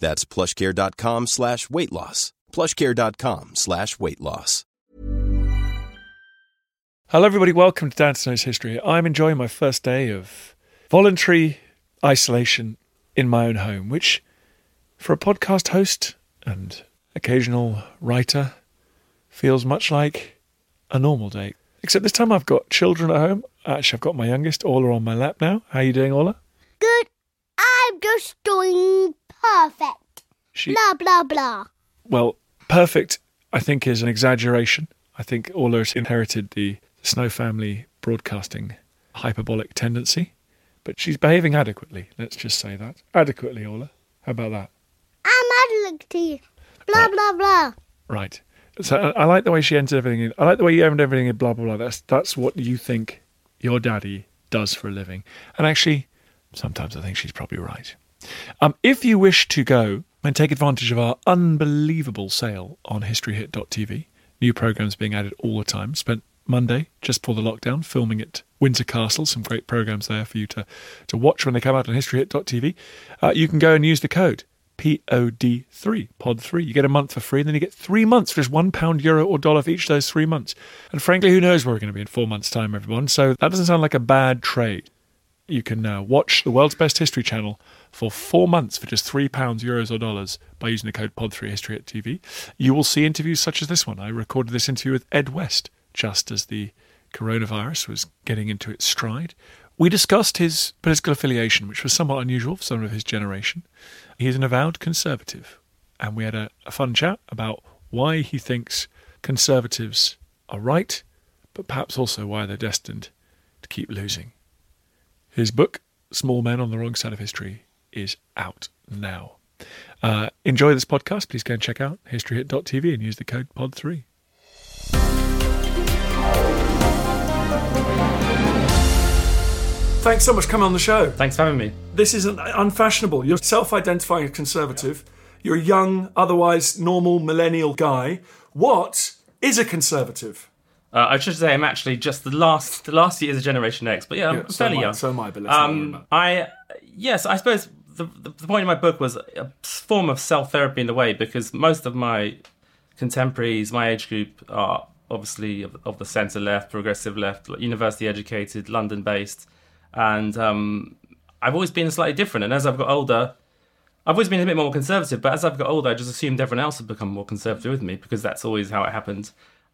That's plushcare.com slash weight loss. plushcare.com slash weight loss. Hello, everybody. Welcome to Dan Snow's History. I'm enjoying my first day of voluntary isolation in my own home, which, for a podcast host and occasional writer, feels much like a normal day. Except this time I've got children at home. Actually, I've got my youngest, Orla, on my lap now. How are you doing, Orla? Good. I'm just doing perfect. She, Blah, blah, blah. well, perfect, I think, is an exaggeration. I think Orla's inherited the Snow family broadcasting hyperbolic tendency, but she's behaving adequately. Let's just say that. Adequately, Orla. How about that? I'm addicted. Blah, blah, blah. Right. So I, I like the way she entered everything in. I like the way you entered everything in blah, blah, blah. That's, that's what you think your daddy does for a living. And actually, sometimes I think she's probably right. Um, if you wish to go and take advantage of our unbelievable sale on historyhit.tv, new programs being added all the time. Spent Monday, just before the lockdown, filming at Windsor Castle. Some great programs there for you to, to watch when they come out on historyhit.tv. Uh, you can go and use the code POD3, POD3. You get a month for free, and then you get three months for just one pound, euro, or dollar for each of those three months. And frankly, who knows where we're going to be in four months' time, everyone. So that doesn't sound like a bad trade. You can uh, watch the world's best history channel for four months for just three pounds, euros, or dollars by using the code POD3 History at TV. You will see interviews such as this one. I recorded this interview with Ed West just as the coronavirus was getting into its stride. We discussed his political affiliation, which was somewhat unusual for someone of his generation. He is an avowed conservative, and we had a, a fun chat about why he thinks conservatives are right, but perhaps also why they're destined to keep losing. His book, Small Men on the Wrong Side of History, is out now. Uh, enjoy this podcast. Please go and check out historyhit.tv and use the code POD3. Thanks so much for coming on the show. Thanks for having me. This isn't unfashionable. You're self identifying as conservative. You're a young, otherwise normal millennial guy. What is a conservative? Uh, I should say I'm actually just the last the last year is a Generation X, but yeah, I'm Yeah, so fairly I- young. so am I, but let's um. I yes, I suppose the, the the point of my book was a form of self therapy in a way because most of my contemporaries, my age group, are obviously of, of the centre left, progressive left, university educated, London based, and um, I've always been slightly different. And as I've got older, I've always been a bit more conservative, but as I've got older, I just assumed everyone else had become more conservative with me because that's always how it happened.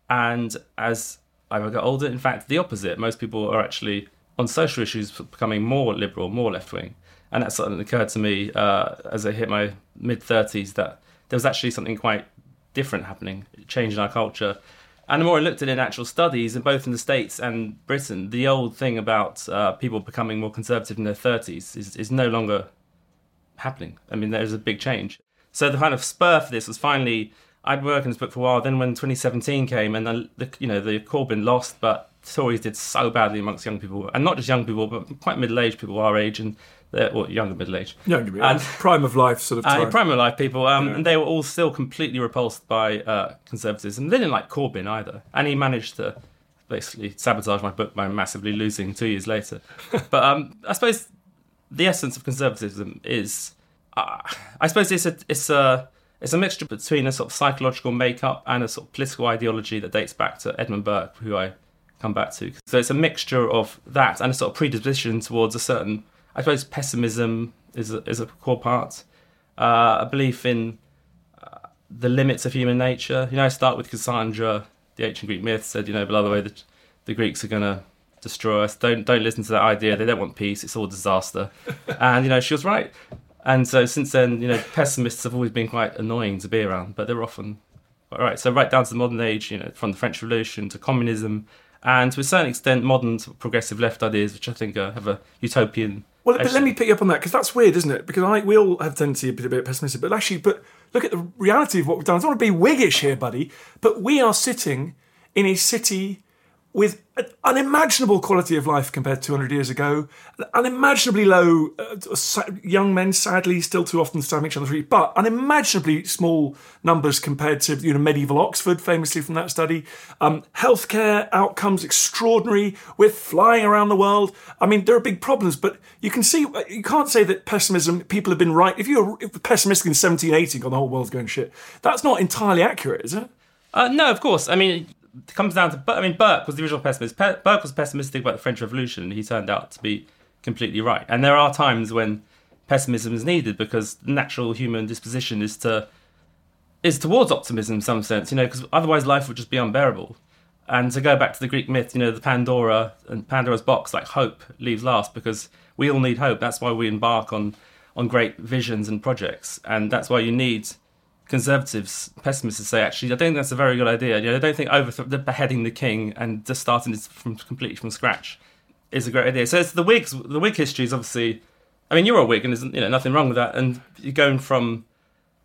And as I got older, in fact, the opposite. Most people are actually on social issues becoming more liberal, more left wing. And that suddenly occurred to me uh, as I hit my mid 30s that there was actually something quite different happening, change in our culture. And the more I looked at it in actual studies, and both in the States and Britain, the old thing about uh, people becoming more conservative in their 30s is, is no longer happening. I mean, there's a big change. So the kind of spur for this was finally I'd worked on this book for a while. Then when 2017 came, and the, the you know the Corbyn lost, but Tories did so badly amongst young people, and not just young people, but quite middle-aged people our age and they're well, younger middle-aged. Young, And- prime of life sort of Uh, time. prime of life people, um, Yeah. and they were all still completely repulsed by uh, conservatism. They didn't like Corbyn either, and he managed to basically sabotage my book by massively losing two years later. but um, I suppose the essence of conservatism is, uh, I suppose it's a it's a it's a mixture between a sort of psychological makeup and a sort of political ideology that dates back to Edmund Burke, who I come back to. So it's a mixture of that and a sort of predisposition towards a certain, I suppose, pessimism is a, is a core part. Uh, a belief in uh, the limits of human nature. You know, I start with Cassandra, the ancient Greek myth said, you know, by the way, the, the Greeks are going to destroy us. Don't don't listen to that idea. They don't want peace. It's all disaster. and you know, she was right. And so since then, you know, pessimists have always been quite annoying to be around, but they're often all right. So right down to the modern age, you know, from the French Revolution to communism, and to a certain extent, modern progressive left ideas, which I think uh, have a utopian. Well, but let me pick you up on that because that's weird, isn't it? Because I, we all have a tendency to be a bit pessimistic, but actually, but look at the reality of what we've done. I don't want to be Whiggish here, buddy, but we are sitting in a city with an unimaginable quality of life compared to 200 years ago, unimaginably low uh, young men, sadly, still too often stabbing each other, the but unimaginably small numbers compared to you know medieval Oxford, famously from that study. Um, healthcare outcomes extraordinary. We're flying around the world. I mean, there are big problems, but you can see you can't say that pessimism. People have been right. If you were pessimistic in 1780, on the whole world's going shit, that's not entirely accurate, is it? Uh, no, of course. I mean, it comes down to. I mean, Burke was the original pessimist. Pe- Burke was pessimistic about the French Revolution, and he turned out to be completely right. And there are times when pessimism is needed because natural human disposition is to is towards optimism in some sense. You know, because otherwise life would just be unbearable. And to go back to the Greek myth, you know, the Pandora and Pandora's box, like hope leaves last because we all need hope. That's why we embark on on great visions and projects, and that's why you need conservatives, pessimists say, actually, I don't think that's a very good idea. You know, I don't think over the beheading the king and just starting this from completely from scratch is a great idea. So it's the Whigs. The Whig history is obviously. I mean, you're a Whig, and there's you know nothing wrong with that. And you're going from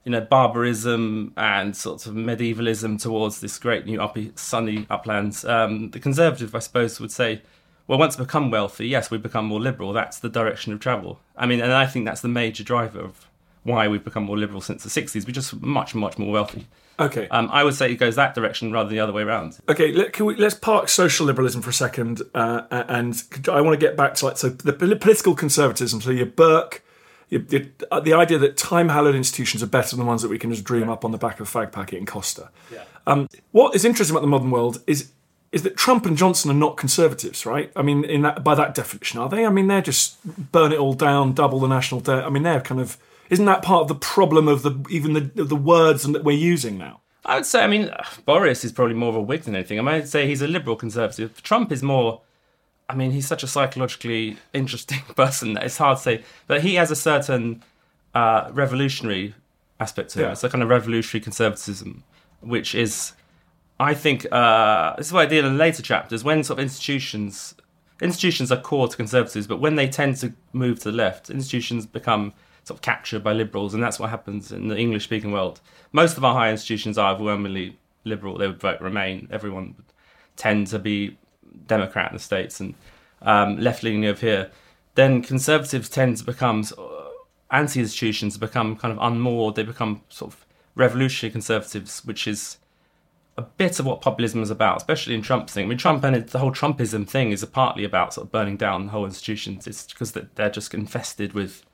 you know barbarism and sort of medievalism towards this great new uppy, sunny uplands. Um, the conservative, I suppose, would say. Well, once we become wealthy, yes, we become more liberal. That's the direction of travel. I mean, and I think that's the major driver of why we've become more liberal since the 60s. We're just much, much more wealthy. Okay. Um, I would say it goes that direction rather than the other way around. Okay, let, can we, let's park social liberalism for a second, uh, and I want to get back to like so the political conservatism. So your Burke, your, your, uh, the idea that time-hallowed institutions are better than the ones that we can just dream up on the back of a fag packet in Costa. Um, what is interesting about the modern world is is that Trump and Johnson are not conservatives, right? I mean, in that by that definition, are they? I mean, they're just burn it all down, double the national debt. I mean, they're kind of isn't that part of the problem of the even the the words that we're using now? I would say, I mean, Boris is probably more of a Whig than anything. I might say he's a liberal conservative. Trump is more. I mean, he's such a psychologically interesting person that it's hard to say. But he has a certain uh, revolutionary aspect to him. Yeah. It's a kind of revolutionary conservatism, which is, I think, uh, this is what I deal in later chapters. When sort of institutions, institutions are core to conservatives, but when they tend to move to the left, institutions become sort of captured by liberals, and that's what happens in the English-speaking world. Most of our higher institutions are overwhelmingly liberal. They would vote Remain. Everyone would tend to be Democrat in the states and um, left-leaning over here. Then conservatives tend to become sort anti-institutions, become kind of unmoored. They become sort of revolutionary conservatives, which is a bit of what populism is about, especially in Trump's thing. I mean, Trump and the whole Trumpism thing is partly about sort of burning down the whole institutions. It's because they're just infested with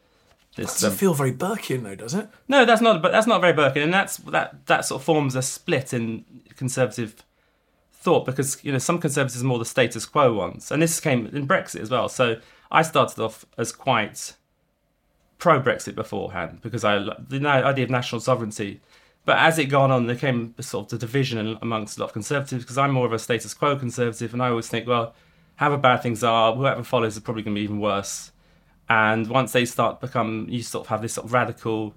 this. Doesn't um, feel very Burkean though, does it? no, that's not. But that's not very Burkean, and that's that. That sort of forms a split in conservative thought because you know some conservatives are more the status quo ones, and this came in Brexit as well. So I started off as quite pro Brexit beforehand because I the idea of national sovereignty. But as it gone on, there came a sort of the division amongst a lot of conservatives because I'm more of a status quo conservative, and I always think, well, however bad things are, whoever follows is probably going to be even worse. And once they start become, you sort of have this sort of radical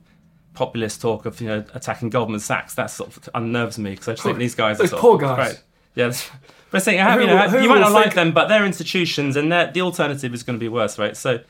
populist talk of you know attacking Goldman Sachs. That sort of unnerves me because I just think these guys are those sort poor of, guys. Right. Yeah, but I think you, know, you might not like them, but they're institutions, and they're, the alternative is going to be worse, right? So.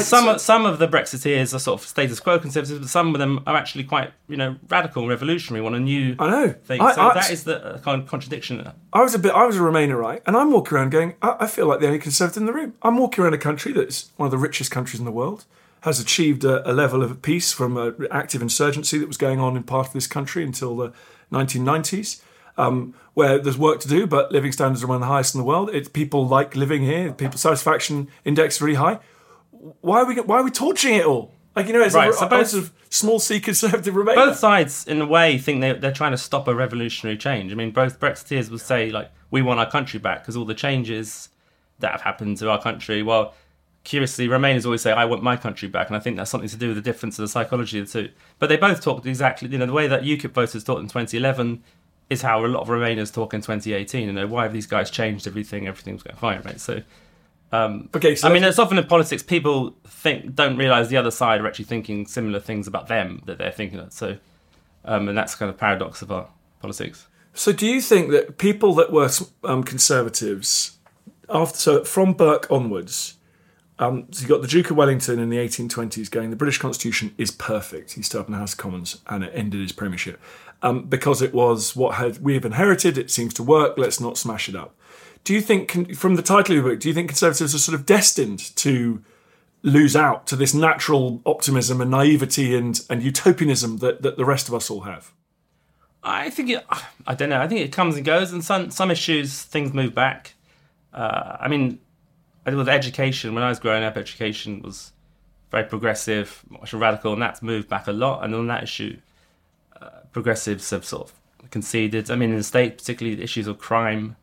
Some so- of, some of the Brexiteers are sort of status quo conservatives, but some of them are actually quite you know radical revolutionary, want a new I know. thing. I- so I- that is the uh, kind of contradiction. I was a bit. I was a Remainer, right? And I'm walking around going, I, I feel like the only conservative in the room. I'm walking around a country that's one of the richest countries in the world, has achieved a, a level of peace from an active insurgency that was going on in part of this country until the 1990s, um, where there's work to do, but living standards are among the highest in the world. It, people like living here. People satisfaction index is really high. Why are we? Why are we torching it all? Like you know, it's Right, a, so both- sort of small C conservative Remainer. Both sides, in a way, think they, they're trying to stop a revolutionary change. I mean, both Brexiteers will say like, "We want our country back" because all the changes that have happened to our country. Well, curiously, Remainers always say, "I want my country back," and I think that's something to do with the difference of the psychology of the two. But they both talked exactly, you know, the way that UKIP voters talked in 2011 is how a lot of Remainers talk in 2018. You know, why have these guys changed everything? Everything's going fine, right? So. Um, Okay, so I mean, it's often in politics, people think don't realize the other side are actually thinking similar things about them that they're thinking of. So, um, and that's kind of paradox of our politics. So, do you think that people that were um, conservatives, after so from Burke onwards, um, so you got the Duke of Wellington in the 1820s going, the British Constitution is perfect. He stood up in the House of Commons and it ended his premiership um, because it was what had we have inherited. It seems to work. Let's not smash it up. Do you think, from the title of your book, do you think conservatives are sort of destined to lose out to this natural optimism and naivety and, and utopianism that, that the rest of us all have? I think it, I don't know. I think it comes and goes, and some some issues things move back. Uh, I mean, with education, when I was growing up, education was very progressive, much radical, and that's moved back a lot. And on that issue, uh, progressives have sort of conceded. I mean, in the state, particularly the issues of crime,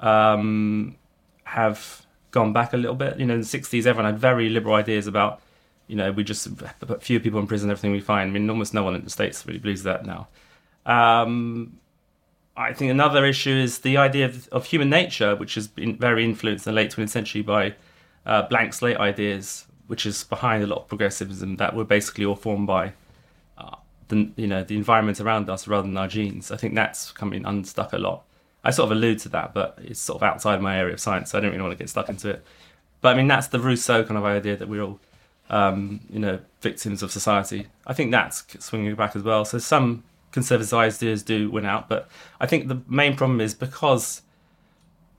um, have gone back a little bit. You know, in the '60s, everyone had very liberal ideas about, you know, we just put fewer people in prison, everything we find. I mean, almost no one in the states really believes that now. Um, I think another issue is the idea of, of human nature, which has been very influenced in the late 20th century by uh, blank slate ideas, which is behind a lot of progressivism that were basically all formed by uh, the you know the environment around us rather than our genes. I think that's coming unstuck a lot. I sort of allude to that, but it's sort of outside my area of science, so I don't really want to get stuck into it. But I mean, that's the Rousseau kind of idea that we're all, um, you know, victims of society. I think that's swinging back as well. So some conservative ideas do win out, but I think the main problem is because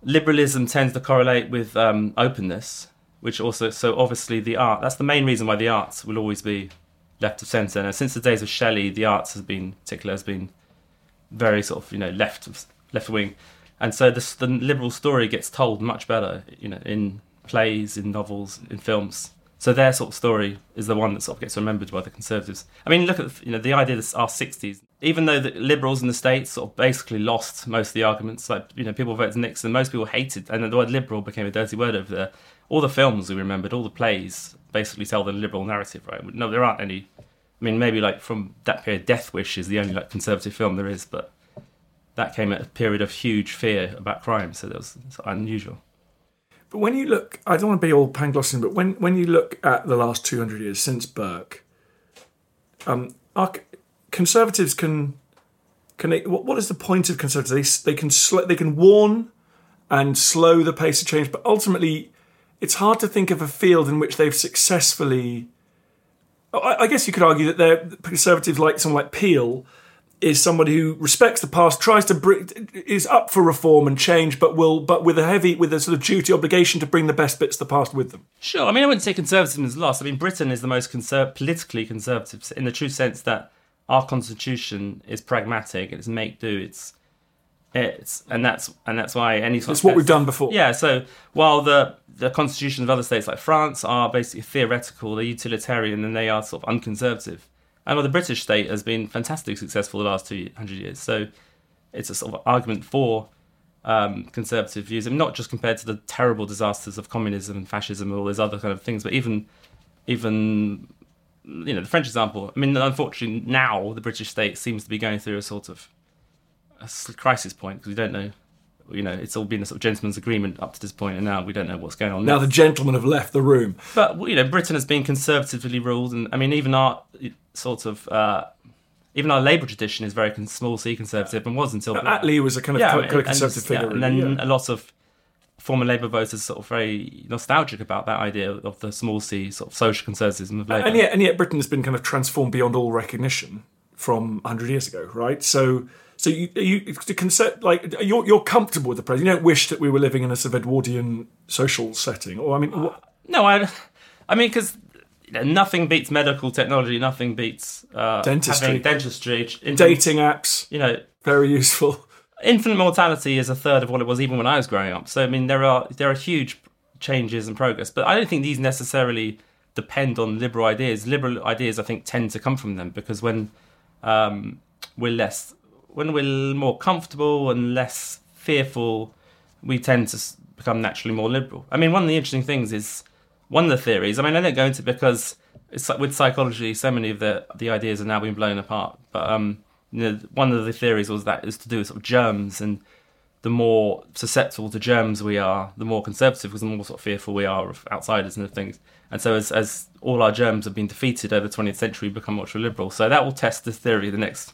liberalism tends to correlate with um, openness, which also, so obviously the art, that's the main reason why the arts will always be left of centre. And since the days of Shelley, the arts has been, particular, has been very sort of, you know, left of, left wing. And so this, the liberal story gets told much better, you know, in plays, in novels, in films. So their sort of story is the one that sort of gets remembered by the conservatives. I mean, look at you know the idea that our sixties, even though the liberals in the states sort of basically lost most of the arguments, like you know people voted Nixon, most people hated, and the word liberal became a dirty word over there. All the films we remembered, all the plays basically tell the liberal narrative, right? No, there aren't any. I mean, maybe like from that period, Death Wish is the only like conservative film there is, but that came at a period of huge fear about crime, so that was unusual. But when you look, I don't want to be all Panglossian, but when, when you look at the last 200 years since Burke, um, conservatives can, can they, what, what is the point of conservatives? They, they, can sl- they can warn and slow the pace of change, but ultimately it's hard to think of a field in which they've successfully. I, I guess you could argue that they're conservatives like someone like Peel is somebody who respects the past, tries to bring, is up for reform and change, but will, but with a heavy, with a sort of duty obligation to bring the best bits of the past with them. Sure. I mean, I wouldn't say conservatism is lost. I mean, Britain is the most conser- politically conservative in the true sense that our constitution is pragmatic. It's make do. It's it's and that's and that's why any sort It's what we've done before. Yeah. So while the the constitutions of other states like France are basically theoretical, they're utilitarian, and they are sort of unconservative. And well, the British state has been fantastically successful the last two hundred years. So it's a sort of argument for um, conservative views, I and not just compared to the terrible disasters of communism and fascism and all those other kind of things, but even even you know the French example. I mean, unfortunately, now the British state seems to be going through a sort of a crisis point because we don't know. You know, it's all been a sort of gentleman's agreement up to this point, and now we don't know what's going on. Now next. the gentlemen have left the room. But you know, Britain has been conservatively ruled, and I mean, even our sort of uh, even our Labour tradition is very small C conservative, and was until Attlee was a kind of yeah, co- kind of conservative yeah, figure. and then yeah. a lot of former Labour voters sort of very nostalgic about that idea of the small C sort of social conservatism of Labour. and yet, and yet, Britain has been kind of transformed beyond all recognition from 100 years ago, right? So, so you, you to concept like you're you're comfortable with the present. You don't wish that we were living in a sort of Edwardian social setting, or I mean, what, No, I, I mean, because nothing beats medical technology. Nothing beats uh, Dentistry. dentistry. Dating apps You know, very useful. infant mortality is a third of what it was even when I was growing up. So I mean, there are there are huge changes and progress, but I don't think these necessarily depend on liberal ideas. Liberal ideas, I think, tend to come from them because when um, we're less, when we're more comfortable and less fearful, we tend to become naturally more liberal. I mean, one of the interesting things is one of the theories. I mean, I don't go into because with psychology, so many of the the ideas are now being blown apart. But um, you know, one of the theories was that is to do with sort of germs, and the more susceptible to germs we are, the more conservative, because the more sort of fearful we are of outsiders and of things. And so, as as all our germs have been defeated over the 20th century, we become ultra liberal. So that will test the theory the next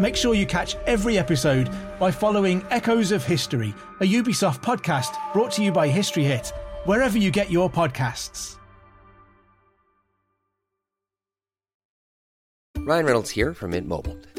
Make sure you catch every episode by following Echoes of History, a Ubisoft podcast brought to you by History Hit, wherever you get your podcasts. Ryan Reynolds here from Mint Mobile.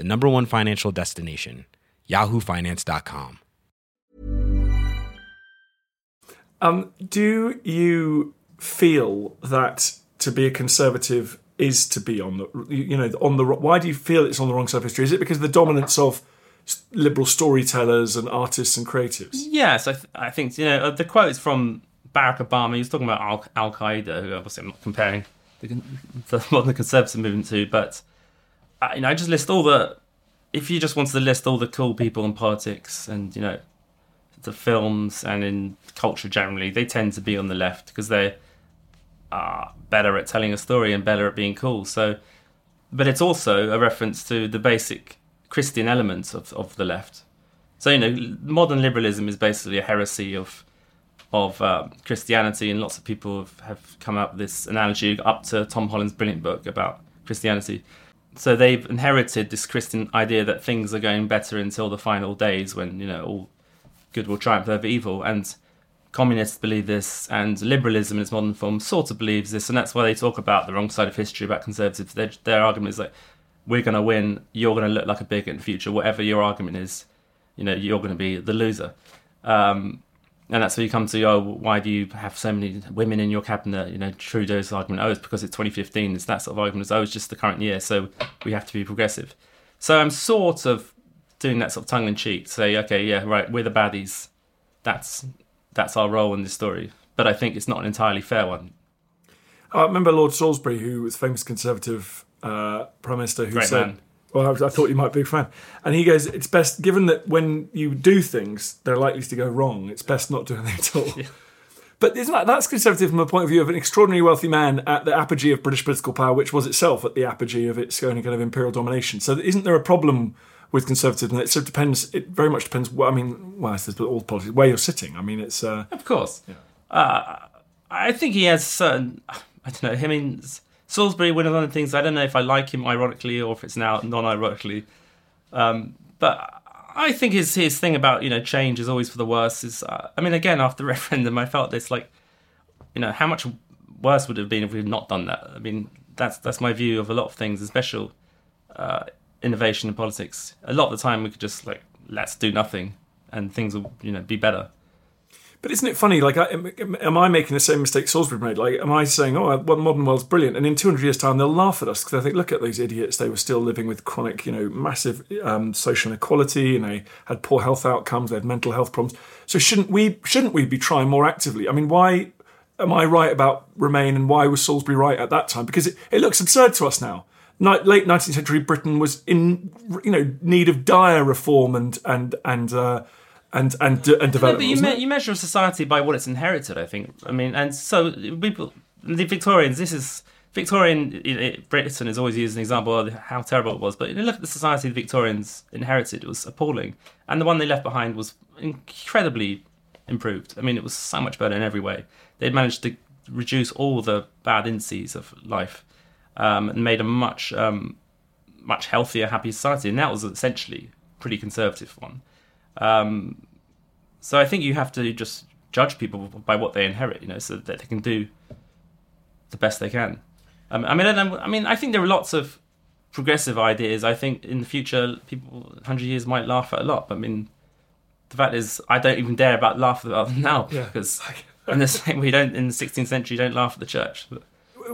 the number one financial destination, yahoofinance.com. Um, do you feel that to be a conservative is to be on the you know on the why do you feel it's on the wrong side of history? Is it because of the dominance of liberal storytellers and artists and creatives? Yes, I, th- I think you know uh, the quote is from Barack Obama. He was talking about Al, Al Qaeda, who obviously I'm not comparing the, the modern conservative movement to, but I, you know, I just list all the. If you just wanted to list all the cool people in politics and you know, the films and in culture generally, they tend to be on the left because they are better at telling a story and better at being cool. So, but it's also a reference to the basic Christian elements of, of the left. So you know, modern liberalism is basically a heresy of of uh, Christianity, and lots of people have, have come up with this analogy up to Tom Holland's brilliant book about Christianity. So they've inherited this Christian idea that things are going better until the final days, when you know all good will triumph over evil, and communists believe this, and liberalism in its modern form sort of believes this, and that's why they talk about the wrong side of history about conservatives. Their, their argument is like, we're going to win, you're going to look like a bigot in the future, whatever your argument is, you know, you're going to be the loser. Um, and that's where you come to, oh, why do you have so many women in your cabinet? You know, Trudeau's argument, oh, it's because it's 2015. It's that sort of argument, it's, oh, it's just the current year, so we have to be progressive. So I'm sort of doing that sort of tongue in cheek, say, okay, yeah, right, we're the baddies. That's that's our role in this story. But I think it's not an entirely fair one. I remember Lord Salisbury, who was famous conservative uh, prime minister, who Great said, man. "Well, I, I thought you might be a fan," and he goes, "It's best, given that when you do things, they're likely to go wrong. It's best not to do anything at all." But isn't that that's conservative from the point of view of an extraordinarily wealthy man at the apogee of British political power, which was itself at the apogee of its own kind of imperial domination? So, isn't there a problem with conservatism? It sort of depends. It very much depends. Well, I mean, well, I suppose all politics where you're sitting. I mean, it's. Uh, Of course. Uh, I think he has certain. I don't know. I mean, Salisbury, one of the things. I don't know if I like him ironically or if it's now non-ironically. Um, but I think his his thing about you know change is always for the worse. Is uh, I mean, again after the referendum, I felt this like, you know, how much worse would it have been if we had not done that? I mean, that's that's my view of a lot of things, especially uh, innovation in politics. A lot of the time, we could just like let's do nothing, and things will you know be better. But isn't it funny? Like, am, I making the same mistake Salisbury made? Like, am I saying, "Oh, well, modern world's brilliant," and in 200 years' time they'll laugh at us because they think, "Look at those idiots! They were still living with chronic, you know, massive um, social inequality, and they had poor health outcomes. They had mental health problems. So shouldn't we? Shouldn't we be trying more actively? I mean, why am I right about Remain, and why was Salisbury right at that time? Because it, it looks absurd to us now. Late 19th century Britain was in, you know, need of dire reform and and and. Uh, and and and development. but you, me- you measure a society by what it's inherited. I think. I mean, and so people, the Victorians. This is Victorian Britain is always used as an example of how terrible it was. But you look at the society the Victorians inherited; it was appalling, and the one they left behind was incredibly improved. I mean, it was so much better in every way. They'd managed to reduce all the bad indices of life um, and made a much um, much healthier, happier society. And that was essentially a pretty conservative one. Um, so I think you have to just judge people by what they inherit, you know, so that they can do the best they can. Um, I mean, I, mean, I think there are lots of progressive ideas. I think in the future, people, hundred years might laugh at a lot. But I mean, the fact is, I don't even dare about laugh about them now Yeah. because in the same way, don't in the 16th century, you don't laugh at the church. But,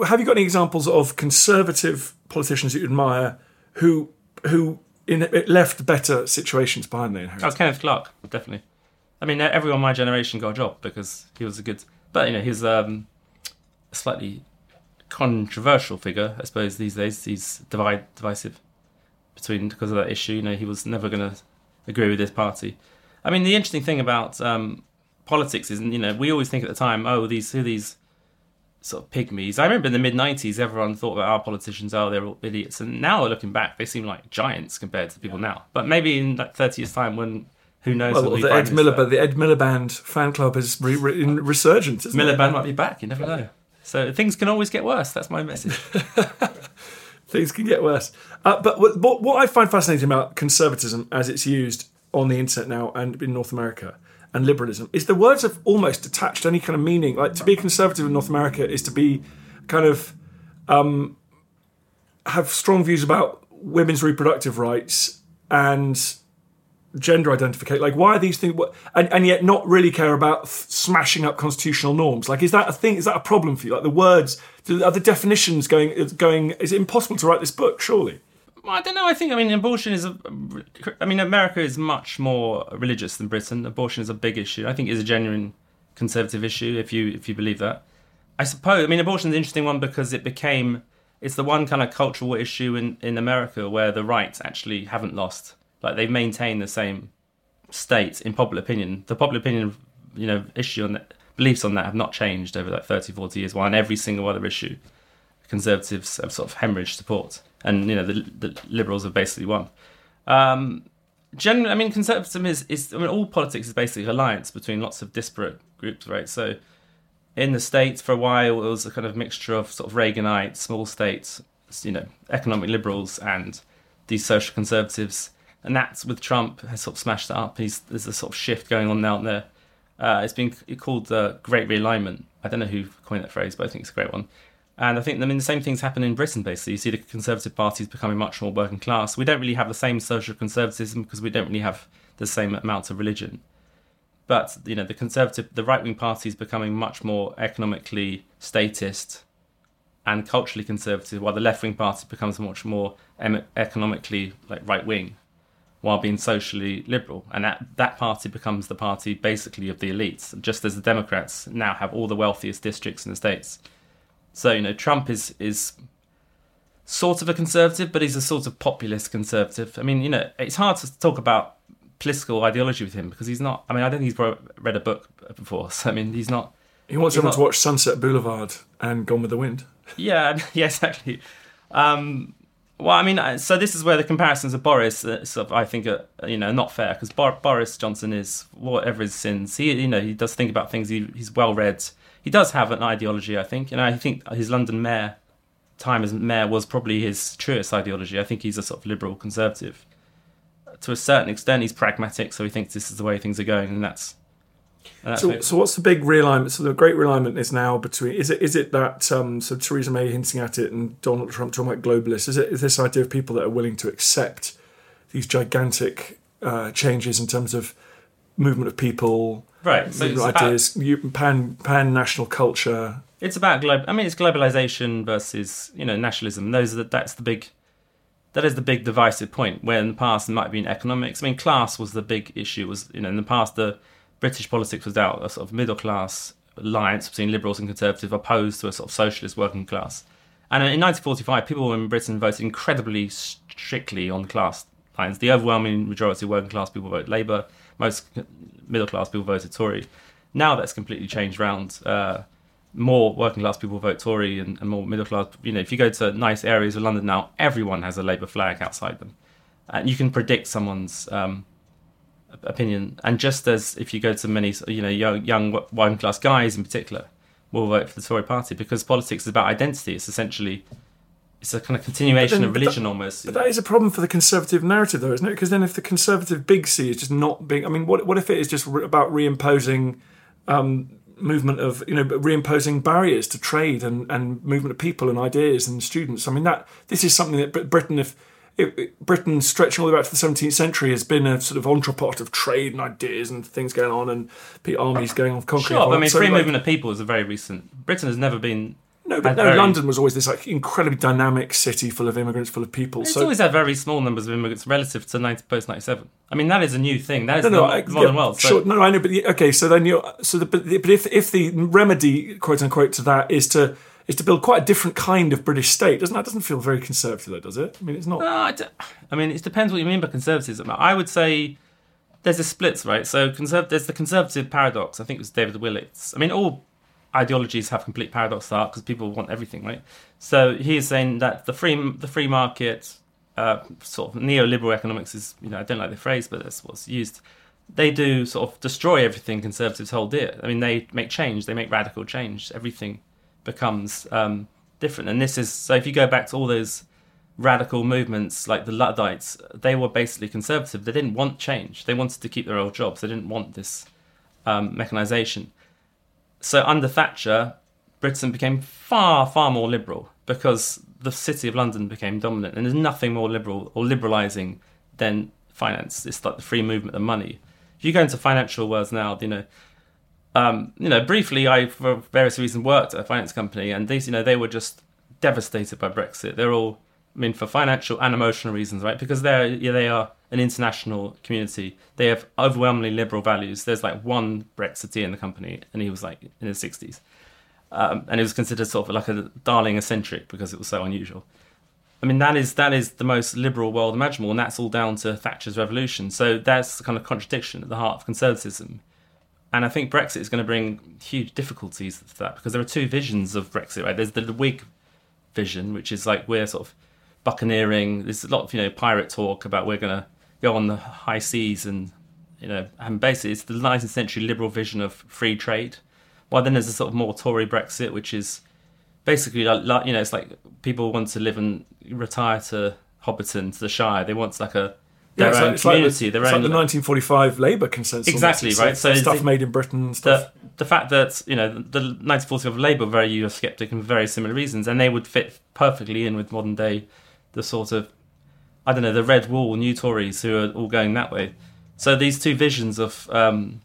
Have you got any examples of conservative politicians that you admire who who in, it left better situations behind Oh, inheritance? Kenneth Clarke, definitely. I mean, everyone my generation got a job because he was a good, but you know, he's um, a slightly controversial figure, I suppose. These days, he's divide divisive between because of that issue. You know, he was never going to agree with his party. I mean, the interesting thing about um, politics is, you know, we always think at the time, oh, these who are these sort of pygmies. I remember in the mid '90s, everyone thought that our politicians, oh, they're all idiots, and now looking back, they seem like giants compared to people now. But maybe in like 30 years' time, when who knows? Well, what the Ed Miliband, the Ed Miliband fan club is re- re- in resurgence. Isn't it? Might be back. You never know. So things can always get worse. That's my message. Things can get worse. Uh, but what, what I find fascinating about conservatism as it's used on the internet now and in North America and liberalism is the words have almost detached any kind of meaning. Like to be conservative in North America is to be kind of um, have strong views about women's reproductive rights and gender identification. Like, why are these things? And, and yet not really care about th- smashing up constitutional norms. Like, is that a thing? Is that a problem for you? Like the words, are the definitions going? Going? Is it impossible to write this book? Surely. I don't know. I think. I mean, abortion is a. I mean, America is much more religious than Britain. Abortion is a big issue. I think it's a genuine conservative issue. If you if you believe that, I suppose. I mean, abortion is an interesting one because it became. It's the one kind of cultural issue in in America where the rights actually haven't lost. Like they've maintained the same state in popular opinion. The popular opinion, you know, issue on that, beliefs on that have not changed over like 30, 40 years. While on every single other issue, conservatives have sort of hemorrhaged support, and you know the, the liberals have basically won. Um, generally, I mean, conservatism is, is I mean, all politics is basically alliance between lots of disparate groups, right? So, in the states, for a while, it was a kind of mixture of sort of Reaganite, small states, you know, economic liberals, and these social conservatives. And that's with Trump has sort of smashed that up. He's, there's a sort of shift going on now there. Uh, it's been called the Great Realignment. I don't know who coined that phrase, but I think it's a great one. And I think I mean the same things happen in Britain. Basically, you see the Conservative Party is becoming much more working class. We don't really have the same social conservatism because we don't really have the same amount of religion. But you know, the Conservative, the right wing party is becoming much more economically statist and culturally conservative, while the left wing party becomes much more em- economically like right wing, while being socially liberal. And that that party becomes the party basically of the elites, just as the Democrats now have all the wealthiest districts in the states. So you know, Trump is is sort of a conservative, but he's a sort of populist conservative. I mean, you know, it's hard to talk about political ideology with him because he's not. I mean, I don't think he's read a book before. So I mean, he's not. He wants everyone not- to watch Sunset Boulevard and Gone with the Wind. Yeah, yeah, exactly. Um, well, I mean, so this is where the comparisons of Boris, uh, sort of, I think, are you know not fair because Bor- Boris Johnson is whatever his sins. He, you know, he does think about things. He, he's well read. He does have an ideology. I think, you know, I think his London mayor time as mayor was probably his truest ideology. I think he's a sort of liberal conservative. To a certain extent, he's pragmatic, so he thinks this is the way things are going, and that's And that's So, so what's the big realignment? So the great realignment is now between is it is it that um, so Theresa May hinting at it and Donald Trump talking about globalists? Is it is this idea of people that are willing to accept these gigantic uh, changes in terms of movement of people, Right, so movement about- pan pan national culture? It's about globe. I mean, it's globalization versus you know nationalism. Those are the, that's the big. That is the big divisive point. Where in the past it might have been economics. I mean, class was the big issue. Was you know in the past the British politics was out a sort of middle class alliance between liberals and conservatives opposed to a sort of socialist working class. And in 1945, people in Britain voted incredibly strictly on class lines. The overwhelming majority of working class people vote Labour. Most middle class people voted Tory. Now that's completely changed round. Uh, more working class people vote Tory and, and more middle class. You know, if you go to nice areas of London now, everyone has a Labour flag outside them, and you can predict someone's um, opinion. And just as if you go to many, you know, young, young working class guys in particular, will vote for the Tory party because politics is about identity. It's essentially it's a kind of continuation then- of religion that- almost. But that is a problem for the conservative narrative, though, isn't it? Because then, if the conservative big C is just not being, I mean, what what if it is just re- about reimposing um, movement of, you know, reimposing barriers to trade and, and movement of people and ideas and students? I mean, that this is something that Britain, if, if Britain stretching all the way back to the 17th century, has been a sort of entrepot of trade and ideas and things going on and armies going on conquering. Sure, I mean, So, free like- movement of people is a very recent. Britain has never been. No, but no, very- London was always this like incredibly dynamic city full of immigrants, full of people. It's so always had very small numbers of immigrants relative to 90, post 97. I mean, that is a new thing. That is no, no, the I- modern yeah, world. So Sure, no, I know, but okay, so then you're so the, but, the, but if if the remedy, quote unquote, to that is to is to build quite a different kind of British state, doesn't that doesn't feel very conservative, though, does it? I mean, it's not. No, I, d- I mean, it depends what you mean by conservatism. I would say there's a split, right? So conserv- there's the conservative paradox. I think it was David Willetts. I mean, all ideologies have complete paradox at because people want everything, right? So he is saying that the free the free market, uh, sort of neoliberal economics is, you know, I don't like the phrase, but that's what's used. They do sort of destroy everything conservatives hold dear. I mean, they make change, they make radical change. Everything becomes um, different. And this is so if you go back to all those radical movements like the Luddites, they were basically conservative. They didn't want change. They wanted to keep their old jobs. They didn't want this um, mechanization. So under Thatcher, Britain became far, far more liberal because the city of London became dominant. And there's nothing more liberal or liberalizing than finance. It's like the free movement of money. If you go into financial worlds now, you know, um, you know, briefly, I for various reasons worked at a finance company, and these, you know, they were just devastated by Brexit. They're all, I mean, for financial and emotional reasons, right? Because they're yeah, they are an international community. They have overwhelmingly liberal values. There's like one Brexiteer in the company, and he was like in his sixties, um, and he was considered sort of like a darling eccentric because it was so unusual. I mean, that is that is the most liberal world imaginable, and that's all down to Thatcher's revolution. So that's the kind of contradiction at the heart of conservatism. And I think Brexit is going to bring huge difficulties to that because there are two visions of Brexit, right? There's the Whig vision, which is like we're sort of buccaneering. There's a lot of you know pirate talk about we're going to go on the high seas and you know, and basically it's the 19th century liberal vision of free trade. While then there's a sort of more Tory Brexit, which is basically like, you know, it's like people want to live and retire to Hobbiton to the Shire. They want like a their it's own like, it's like the- community, their it's own like the 1945 Labour consensus. Exactly, right. So stuff made in Britain, stuff. the the fact that you know the 1940s Labour were very Eurosceptic and very similar reasons, and they would fit perfectly in with modern day the sort of I don't know the red wall new Tories who are all going that way. So these two visions of um,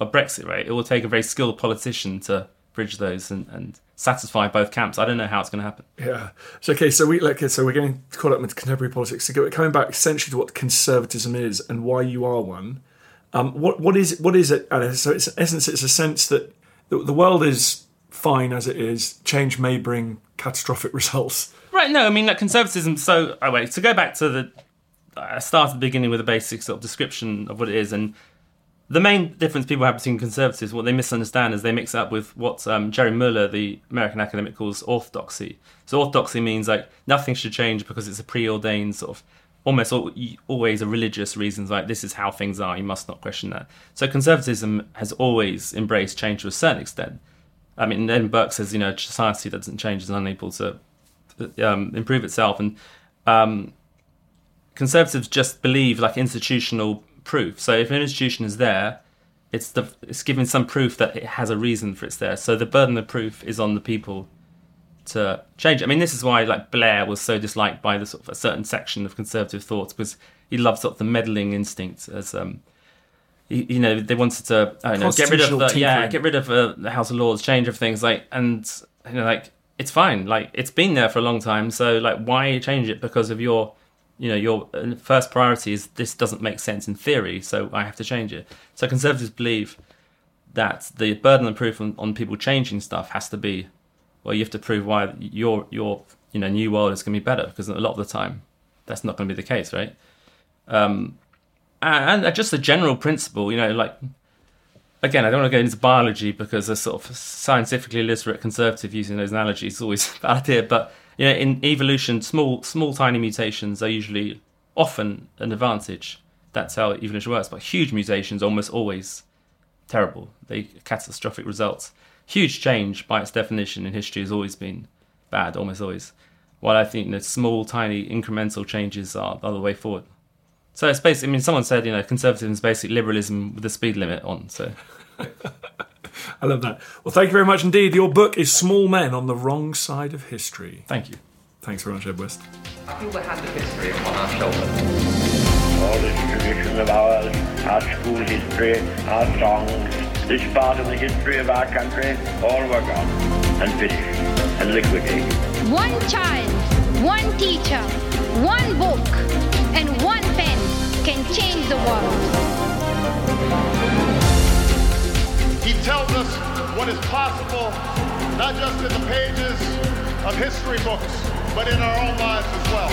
Brexit, right? It will take a very skilled politician to bridge those and, and satisfy both camps. I don't know how it's going to happen. Yeah. So okay. So we like. So we're getting caught up with contemporary politics. So coming back essentially to what conservatism is and why you are one. Um, what what is what is it? So it's in essence, it's a sense that the world is fine as it is. Change may bring catastrophic results. Right. No, I mean like conservatism. So oh wait, to go back to the I started the beginning with a basic sort of description of what it is, and the main difference people have between conservatives, what they misunderstand is they mix it up with what um, Jerry Muller, the American academic, calls orthodoxy. So orthodoxy means like nothing should change because it's a preordained sort of almost al- always a religious reasons like this is how things are. You must not question that. So conservatism has always embraced change to a certain extent. I mean, then Burke says you know society that doesn't change is unable to um, improve itself, and um, conservatives just believe like institutional proof. So if an institution is there, it's the it's giving some proof that it has a reason for it's there. So the burden of proof is on the people to change. I mean, this is why like Blair was so disliked by the sort of a certain section of conservative thoughts because he loved sort of the meddling instinct as um, you, you know they wanted to I don't know get rid of the Constitutional yeah get rid of uh, the House of Lords, change of things like and you know like it's fine. Like it's been there for a long time. So like why change it because of your you know your uh, first priority is this doesn't make sense in theory, so I have to change it. So conservatives believe that the burden of proof on, on people changing stuff has to be well you have to prove why your your you know new world is going to be better because a lot of the time that's not going to be the case right um and, and just a general principle you know like again i don't want to go into biology because a sort of scientifically literate conservative using those analogies is always a bad idea but you know in evolution small small tiny mutations are usually often an advantage that's how evolution works but huge mutations almost always terrible. They catastrophic results. Huge change by its definition in history has always been bad, almost always. While I think that small, tiny, incremental changes are, are the way forward. So it's basically, I mean, someone said, you know, conservatism is basically liberalism with the speed limit on. So I love that. Well, thank you very much indeed. Your book is Small Men on the Wrong Side of History. thank you. Thanks very much, Ed West. I feel the hand of history upon our shoulders. All this tradition of ours, our school history, our songs, this part of the history of our country, all were gone and finished and liquidated. One child, one teacher, one book, and one pen can change the world. He tells us what is possible, not just in the pages of history books, but in our own lives as well.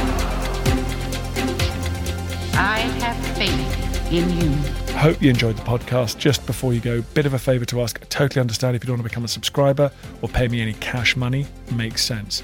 I have faith in you. Hope you enjoyed the podcast. Just before you go, bit of a favour to ask. I totally understand if you don't want to become a subscriber or pay me any cash money. Makes sense.